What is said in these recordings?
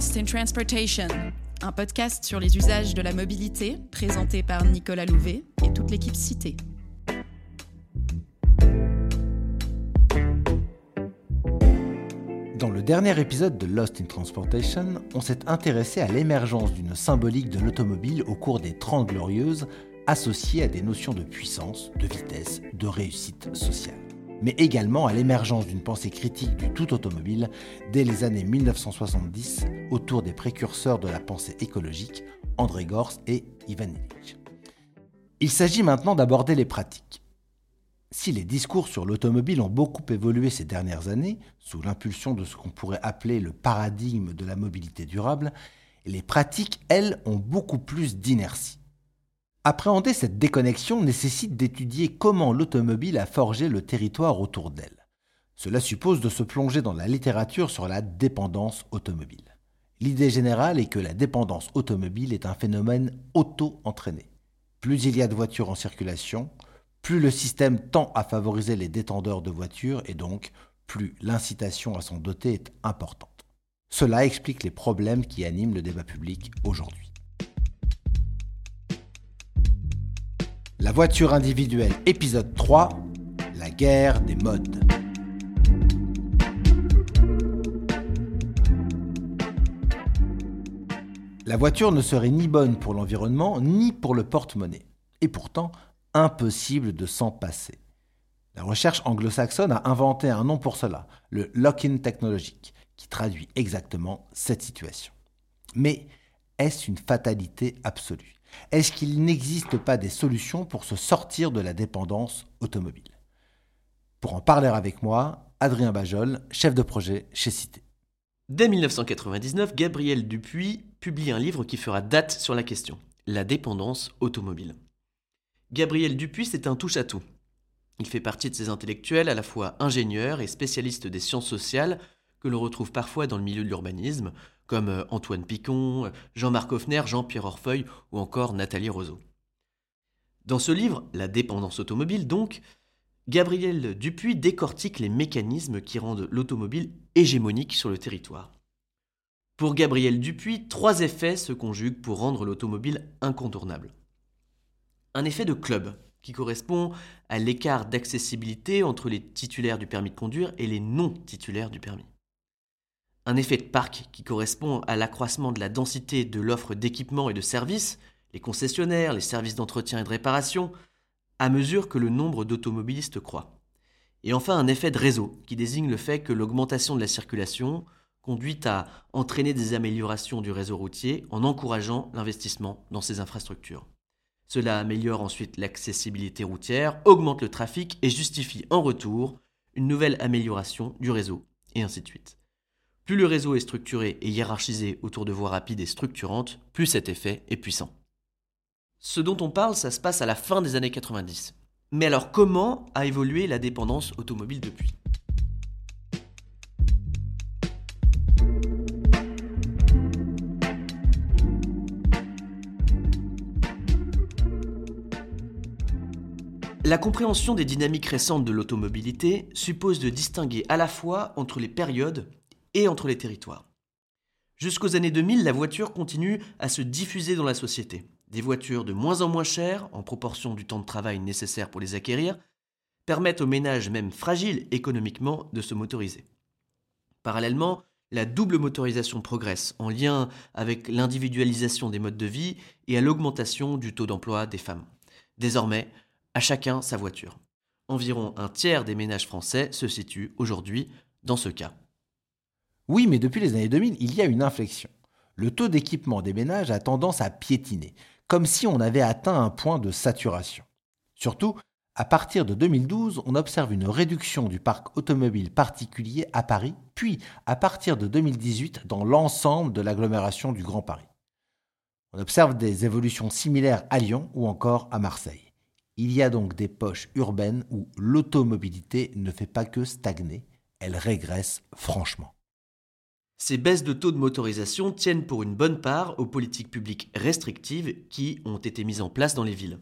Lost in Transportation, un podcast sur les usages de la mobilité présenté par Nicolas Louvet et toute l'équipe citée. Dans le dernier épisode de Lost in Transportation, on s'est intéressé à l'émergence d'une symbolique de l'automobile au cours des Trente Glorieuses, associée à des notions de puissance, de vitesse, de réussite sociale mais également à l'émergence d'une pensée critique du tout automobile dès les années 1970 autour des précurseurs de la pensée écologique, André Gors et Ivan Illich. Il s'agit maintenant d'aborder les pratiques. Si les discours sur l'automobile ont beaucoup évolué ces dernières années, sous l'impulsion de ce qu'on pourrait appeler le paradigme de la mobilité durable, les pratiques, elles, ont beaucoup plus d'inertie. Appréhender cette déconnexion nécessite d'étudier comment l'automobile a forgé le territoire autour d'elle. Cela suppose de se plonger dans la littérature sur la dépendance automobile. L'idée générale est que la dépendance automobile est un phénomène auto-entraîné. Plus il y a de voitures en circulation, plus le système tend à favoriser les détendeurs de voitures et donc plus l'incitation à s'en doter est importante. Cela explique les problèmes qui animent le débat public aujourd'hui. La voiture individuelle, épisode 3, la guerre des modes. La voiture ne serait ni bonne pour l'environnement, ni pour le porte-monnaie. Et pourtant, impossible de s'en passer. La recherche anglo-saxonne a inventé un nom pour cela, le lock-in technologique, qui traduit exactement cette situation. Mais est-ce une fatalité absolue? Est-ce qu'il n'existe pas des solutions pour se sortir de la dépendance automobile? Pour en parler avec moi, Adrien Bajol, chef de projet chez Cité. Dès 1999, Gabriel Dupuis publie un livre qui fera date sur la question, la dépendance automobile. Gabriel Dupuis, c'est un touche-à-tout. Il fait partie de ces intellectuels à la fois ingénieurs et spécialistes des sciences sociales que l'on retrouve parfois dans le milieu de l'urbanisme, comme euh, Antoine Picon, Jean-Marc Hoffner, Jean-Pierre Orfeuille ou encore Nathalie Roseau. Dans ce livre, La dépendance automobile donc, Gabriel Dupuis décortique les mécanismes qui rendent l'automobile hégémonique sur le territoire. Pour Gabriel Dupuis, trois effets se conjuguent pour rendre l'automobile incontournable. Un effet de club, qui correspond à l'écart d'accessibilité entre les titulaires du permis de conduire et les non-titulaires du permis un effet de parc qui correspond à l'accroissement de la densité de l'offre d'équipements et de services, les concessionnaires, les services d'entretien et de réparation, à mesure que le nombre d'automobilistes croît. Et enfin un effet de réseau qui désigne le fait que l'augmentation de la circulation conduit à entraîner des améliorations du réseau routier en encourageant l'investissement dans ces infrastructures. Cela améliore ensuite l'accessibilité routière, augmente le trafic et justifie en retour une nouvelle amélioration du réseau, et ainsi de suite. Plus le réseau est structuré et hiérarchisé autour de voies rapides et structurantes, plus cet effet est puissant. Ce dont on parle, ça se passe à la fin des années 90. Mais alors comment a évolué la dépendance automobile depuis? La compréhension des dynamiques récentes de l'automobilité suppose de distinguer à la fois entre les périodes et entre les territoires. Jusqu'aux années 2000, la voiture continue à se diffuser dans la société. Des voitures de moins en moins chères, en proportion du temps de travail nécessaire pour les acquérir, permettent aux ménages même fragiles économiquement de se motoriser. Parallèlement, la double motorisation progresse en lien avec l'individualisation des modes de vie et à l'augmentation du taux d'emploi des femmes. Désormais, à chacun sa voiture. Environ un tiers des ménages français se situent aujourd'hui dans ce cas. Oui, mais depuis les années 2000, il y a une inflexion. Le taux d'équipement des ménages a tendance à piétiner, comme si on avait atteint un point de saturation. Surtout, à partir de 2012, on observe une réduction du parc automobile particulier à Paris, puis à partir de 2018 dans l'ensemble de l'agglomération du Grand Paris. On observe des évolutions similaires à Lyon ou encore à Marseille. Il y a donc des poches urbaines où l'automobilité ne fait pas que stagner, elle régresse franchement. Ces baisses de taux de motorisation tiennent pour une bonne part aux politiques publiques restrictives qui ont été mises en place dans les villes.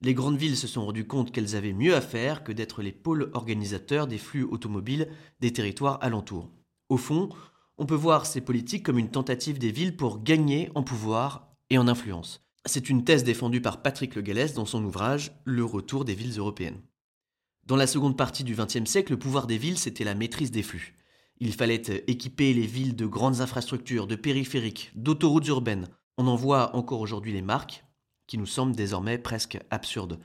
Les grandes villes se sont rendues compte qu'elles avaient mieux à faire que d'être les pôles organisateurs des flux automobiles des territoires alentours. Au fond, On peut voir ces politiques comme une tentative des villes pour gagner en pouvoir et en influence. C'est une thèse défendue par Patrick Le Gallès dans son ouvrage Le retour des villes européennes. Dans la seconde partie du XXe siècle, le pouvoir des villes, c'était la maîtrise des flux. Il fallait équiper les villes de grandes infrastructures, de périphériques, d'autoroutes urbaines. On en voit encore aujourd'hui les marques, qui nous semblent désormais presque absurdes.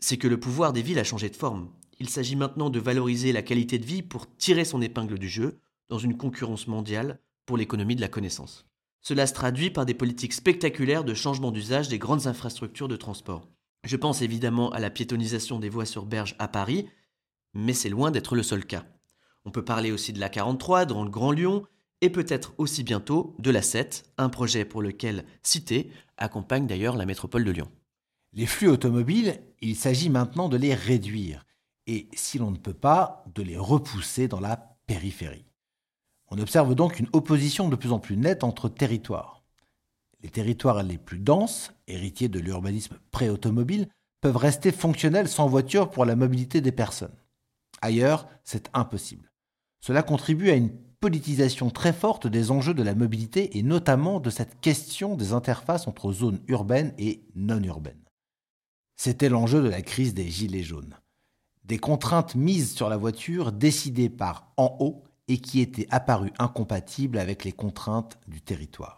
C'est que le pouvoir des villes a changé de forme. Il s'agit maintenant de valoriser la qualité de vie pour tirer son épingle du jeu dans une concurrence mondiale pour l'économie de la connaissance. Cela se traduit par des politiques spectaculaires de changement d'usage des grandes infrastructures de transport. Je pense évidemment à la piétonisation des voies sur berge à Paris, mais c'est loin d'être le seul cas. On peut parler aussi de la 43 dans le Grand Lyon, et peut-être aussi bientôt de la 7, un projet pour lequel Cité accompagne d'ailleurs la métropole de Lyon. Les flux automobiles, il s'agit maintenant de les réduire, et si l'on ne peut pas, de les repousser dans la périphérie. On observe donc une opposition de plus en plus nette entre territoires. Les territoires les plus denses, héritiers de l'urbanisme pré-automobile, peuvent rester fonctionnels sans voiture pour la mobilité des personnes. Ailleurs, c'est impossible. Cela contribue à une politisation très forte des enjeux de la mobilité et notamment de cette question des interfaces entre zones urbaines et non urbaines. C'était l'enjeu de la crise des Gilets jaunes. Des contraintes mises sur la voiture décidées par en haut et qui étaient apparues incompatibles avec les contraintes du territoire.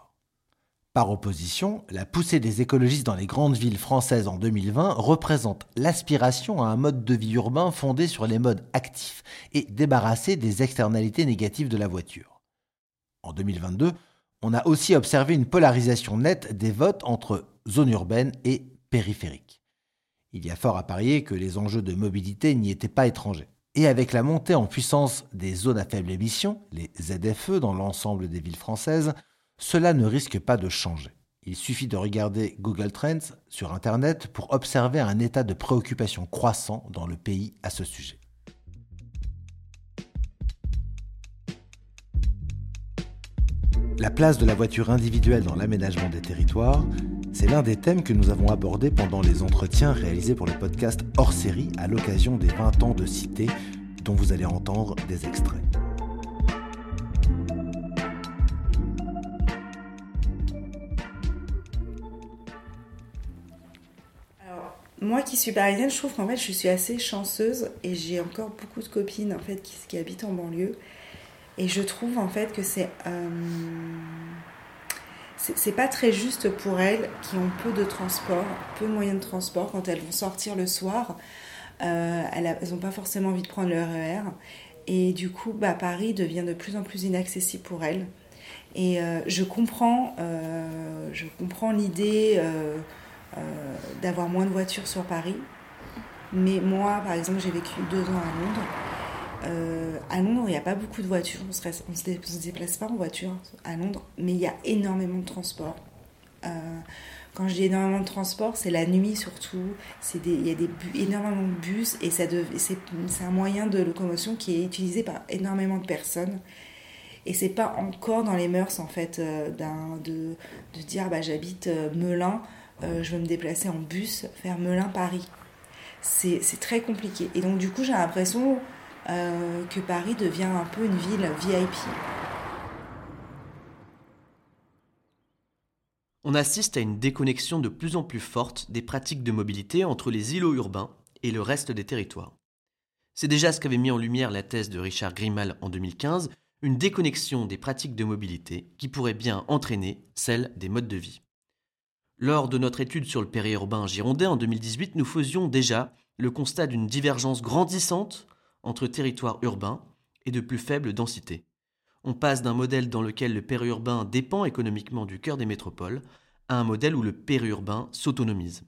Par opposition, la poussée des écologistes dans les grandes villes françaises en 2020 représente l'aspiration à un mode de vie urbain fondé sur les modes actifs et débarrassé des externalités négatives de la voiture. En 2022, on a aussi observé une polarisation nette des votes entre zones urbaines et périphériques. Il y a fort à parier que les enjeux de mobilité n'y étaient pas étrangers. Et avec la montée en puissance des zones à faible émission, les ZFE dans l'ensemble des villes françaises, cela ne risque pas de changer. Il suffit de regarder Google Trends sur Internet pour observer un état de préoccupation croissant dans le pays à ce sujet. La place de la voiture individuelle dans l'aménagement des territoires, c'est l'un des thèmes que nous avons abordés pendant les entretiens réalisés pour le podcast hors série à l'occasion des 20 ans de Cité, dont vous allez entendre des extraits. Moi qui suis parisienne, je trouve qu'en fait je suis assez chanceuse et j'ai encore beaucoup de copines en fait qui, habitent en banlieue. Et je trouve en fait que c'est euh, c'est pas très juste pour elles qui ont peu de transport, peu de moyens de transport quand elles vont sortir le soir. Euh, elles n'ont pas forcément envie de prendre le RER. Et du coup, bah, Paris devient de plus en plus inaccessible pour elles. Et euh, je comprends, je comprends l'idée d'avoir moins de voitures sur Paris. Mais moi, par exemple, j'ai vécu deux ans à Londres. Euh, à Londres, il n'y a pas beaucoup de voitures. On ne se, déplace pas en voiture à Londres, mais il y a énormément de transports. Euh, quand je dis énormément de transports, c'est la nuit surtout. Il y a énormément de bus et c'est un moyen de locomotion qui est utilisé par énormément de personnes. Et c'est pas encore dans les mœurs en fait euh, de, dire bah, j'habite euh, Melun, euh, je veux me déplacer en bus vers Melun-Paris. C'est c'est très compliqué. Et donc du coup j'ai l'impression euh, que Paris devient un peu une ville VIP. On assiste à une déconnexion de plus en plus forte des pratiques de mobilité entre les îlots urbains et le reste des territoires. C'est déjà ce qu'avait mis en lumière la thèse de Richard Grimal en 2015, une déconnexion des pratiques de mobilité qui pourrait bien entraîner celle des modes de vie. Lors de notre étude sur le périurbain girondin en 2018, nous faisions déjà le constat d'une divergence grandissante entre territoires urbains et de plus faible densité. On passe d'un modèle dans lequel le périurbain dépend économiquement du cœur des métropoles à un modèle où le périurbain s'autonomise.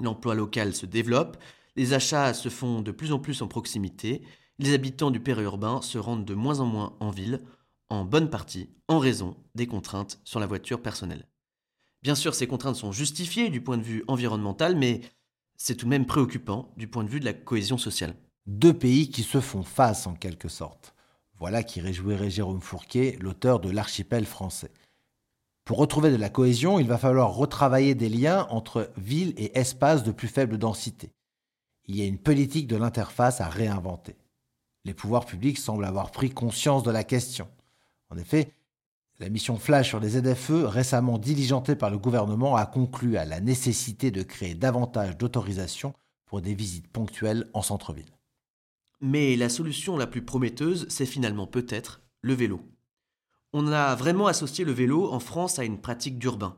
L'emploi local se développe, les achats se font de plus en plus en proximité, les habitants du périurbain se rendent de moins en moins en ville, en bonne partie en raison des contraintes sur la voiture personnelle. Bien sûr, ces contraintes sont justifiées du point de vue environnemental, mais c'est tout de même préoccupant du point de vue de la cohésion sociale. Deux pays qui se font face en quelque sorte. Voilà qui réjouirait Jérôme Fourquet, l'auteur de l'archipel français. Pour retrouver de la cohésion, il va falloir retravailler des liens entre villes et espaces de plus faible densité. Il y a une politique de l'interface à réinventer. Les pouvoirs publics semblent avoir pris conscience de la question. En effet, la mission Flash sur les ZFE, récemment diligentée par le gouvernement, a conclu à la nécessité de créer davantage d'autorisations pour des visites ponctuelles en centre-ville. Mais la solution la plus prometteuse, c'est finalement peut-être le vélo. On a vraiment associé le vélo en France à une pratique d'urbain.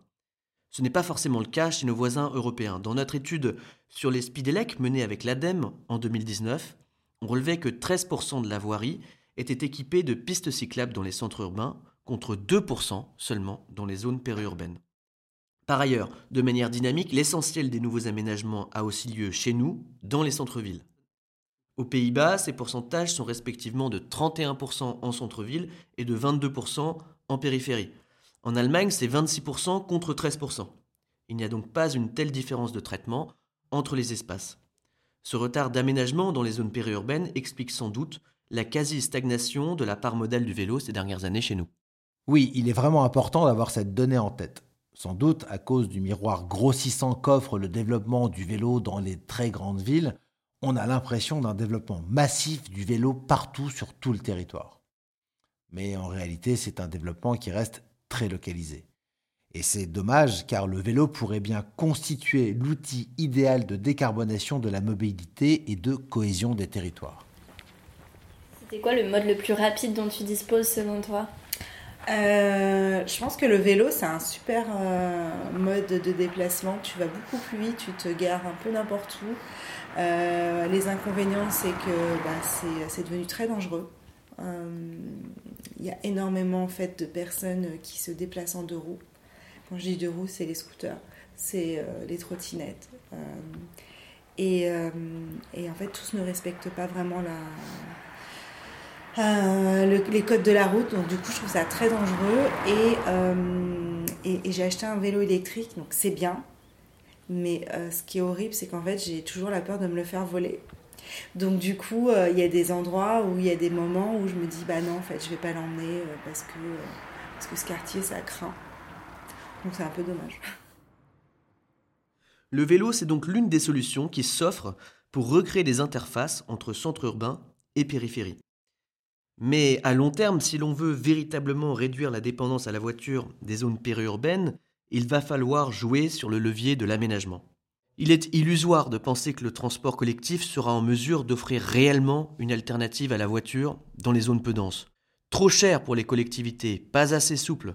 Ce n'est pas forcément le cas chez nos voisins européens. Dans notre étude sur les Spidelec menée avec l'ADEME en 2019, on relevait que 13% de la voirie était équipée de pistes cyclables dans les centres urbains, contre 2% seulement dans les zones périurbaines. Par ailleurs, de manière dynamique, l'essentiel des nouveaux aménagements a aussi lieu chez nous, dans les centres-villes. Aux Pays-Bas, ces pourcentages sont respectivement de 31% en centre-ville et de 22% en périphérie. En Allemagne, c'est 26% contre 13%. Il n'y a donc pas une telle différence de traitement entre les espaces. Ce retard d'aménagement dans les zones périurbaines explique sans doute la quasi-stagnation de la part modale du vélo ces dernières années chez nous. Oui, il est vraiment important d'avoir cette donnée en tête. Sans doute à cause du miroir grossissant qu'offre le développement du vélo dans les très grandes villes, on a l'impression d'un développement massif du vélo partout sur tout le territoire. Mais en réalité, c'est un développement qui reste très localisé. Et c'est dommage car le vélo pourrait bien constituer l'outil idéal de décarbonation de la mobilité et de cohésion des territoires. C'était quoi le mode le plus rapide dont tu disposes selon toi? Euh, je pense que le vélo, c'est un super euh, mode de déplacement. Tu vas beaucoup plus vite, tu te gares un peu n'importe où. Euh, les inconvénients, c'est que bah, c'est devenu très dangereux. Il y a énormément en fait, de personnes qui se déplacent en deux roues. Quand je dis deux roues, c'est les scooters, c'est les trottinettes. Et, et, en fait, tous ne respectent pas vraiment la, euh, les codes de la route. Donc du coup, je trouve ça très dangereux. Euh, et, et, j'ai acheté un vélo électrique, donc c'est bien. Mais euh, ce qui est horrible, c'est qu'en fait, j'ai toujours la peur de me le faire voler. Donc du coup, il y a des endroits où il y a des moments où je me dis, bah non, en fait, je vais pas l'emmener parce, que, parce que ce quartier, ça craint. Donc c'est un peu dommage. Le vélo, c'est donc l'une des solutions qui s'offrent pour recréer des interfaces entre centre urbain et périphérie. Mais à long terme, si l'on veut véritablement réduire la dépendance à la voiture des zones périurbaines, il va falloir jouer sur le levier de l'aménagement. Il est illusoire de penser que le transport collectif sera en mesure d'offrir réellement une alternative à la voiture dans les zones peu denses. Trop cher pour les collectivités, pas assez souple.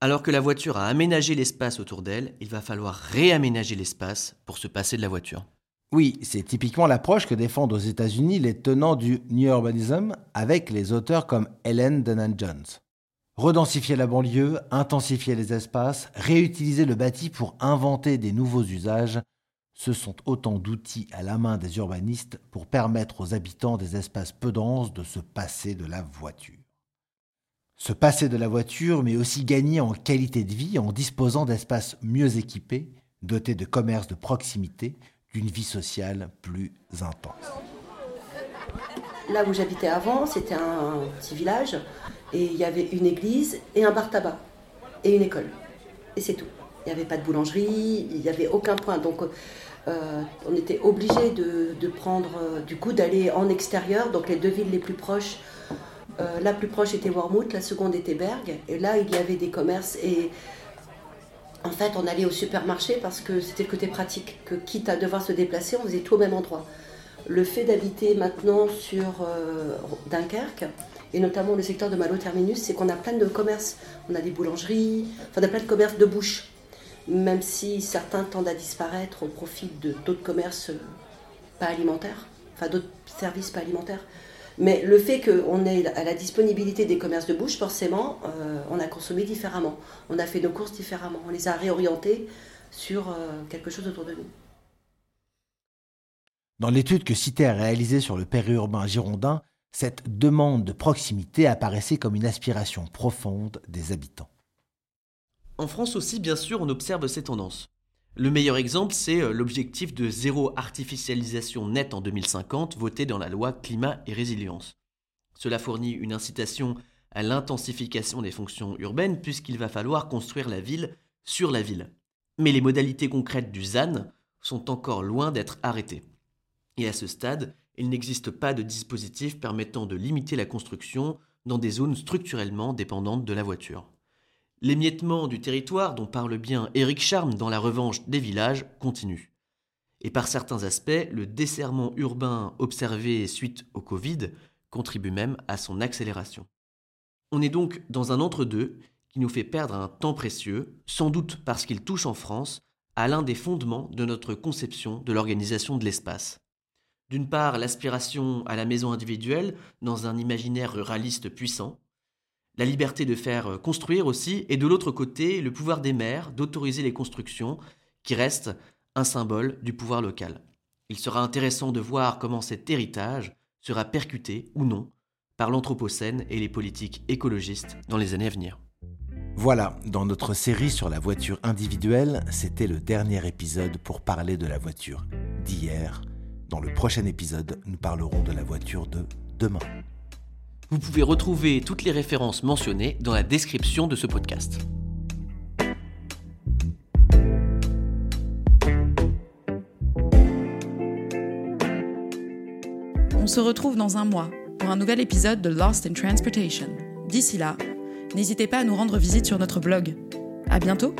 Alors que la voiture a aménagé l'espace autour d'elle, il va falloir réaménager l'espace pour se passer de la voiture. Oui, c'est typiquement l'approche que défendent aux États-Unis les tenants du New Urbanism avec les auteurs comme Ellen Denan Jones. Redensifier la banlieue, intensifier les espaces, réutiliser le bâti pour inventer des nouveaux usages, ce sont autant d'outils à la main des urbanistes pour permettre aux habitants des espaces peu denses de se passer de la voiture. Se passer de la voiture, mais aussi gagner en qualité de vie en disposant d'espaces mieux équipés, dotés de commerces de proximité, d'une vie sociale plus intense. Là où j'habitais avant, c'était un petit village et il y avait une église et un bar tabac et une école. Et c'est tout. Il n'y avait pas de boulangerie, il n'y avait aucun point. Donc euh, on était obligé de, prendre, euh, du coup, d'aller en extérieur. Donc les deux villes les plus proches, euh, la plus proche était Wormhout, la seconde était Berg. Et là, il y avait des commerces et en fait, on allait au supermarché parce que c'était le côté pratique, que quitte à devoir se déplacer, on faisait tout au même endroit. Le fait d'habiter maintenant sur euh, Dunkerque, et notamment le secteur de Malo Terminus, c'est qu'on a plein de commerces. On a des boulangeries, enfin, on a plein de commerces de bouche. Même si certains tendent à disparaître au profit d'autres commerces pas alimentaires, enfin d'autres services pas alimentaires. Mais le fait qu'on ait à la disponibilité des commerces de bouche, forcément, euh, on a consommé différemment. On a fait nos courses différemment. On les a réorientés sur euh, quelque chose autour de nous. Dans l'étude que Cité a réalisée sur le périurbain girondin, cette demande de proximité apparaissait comme une aspiration profonde des habitants. En France aussi, bien sûr, on observe ces tendances. Le meilleur exemple, c'est euh, l'objectif de zéro artificialisation nette en 2050 voté dans la loi climat et résilience. Cela fournit une incitation à l'intensification des fonctions urbaines puisqu'il va falloir construire la ville sur la ville. Mais les modalités concrètes du ZAN sont encore loin d'être arrêtées. Et à ce stade, il n'existe pas de dispositif permettant de limiter la construction dans des zones structurellement dépendantes de la voiture. L'émiettement du territoire dont parle bien Éric Charme dans La Revanche des villages continue. Et par certains aspects, le desserrement urbain observé suite au Covid contribue même à son accélération. On est donc dans un entre-deux qui nous fait perdre un temps précieux, sans doute parce qu'il touche en France à l'un des fondements de notre conception de l'organisation de l'espace. D'une part, l'aspiration à la maison individuelle dans un imaginaire ruraliste puissant, la liberté de faire euh, construire aussi, et de l'autre côté, le pouvoir des maires d'autoriser les constructions, qui reste un symbole du pouvoir local. Il sera intéressant de voir comment cet héritage sera percuté ou non par l'Anthropocène et les politiques écologistes dans les années à venir. Voilà, dans notre série sur la voiture individuelle, c'était le dernier épisode pour parler de la voiture d'hier. Dans le prochain épisode, nous parlerons de la voiture de demain. Vous pouvez retrouver toutes les références mentionnées dans la description de ce podcast. On se retrouve dans un mois pour un nouvel épisode de Lost in Transportation. D'ici là, n'hésitez pas à nous rendre visite sur notre blog. À bientôt!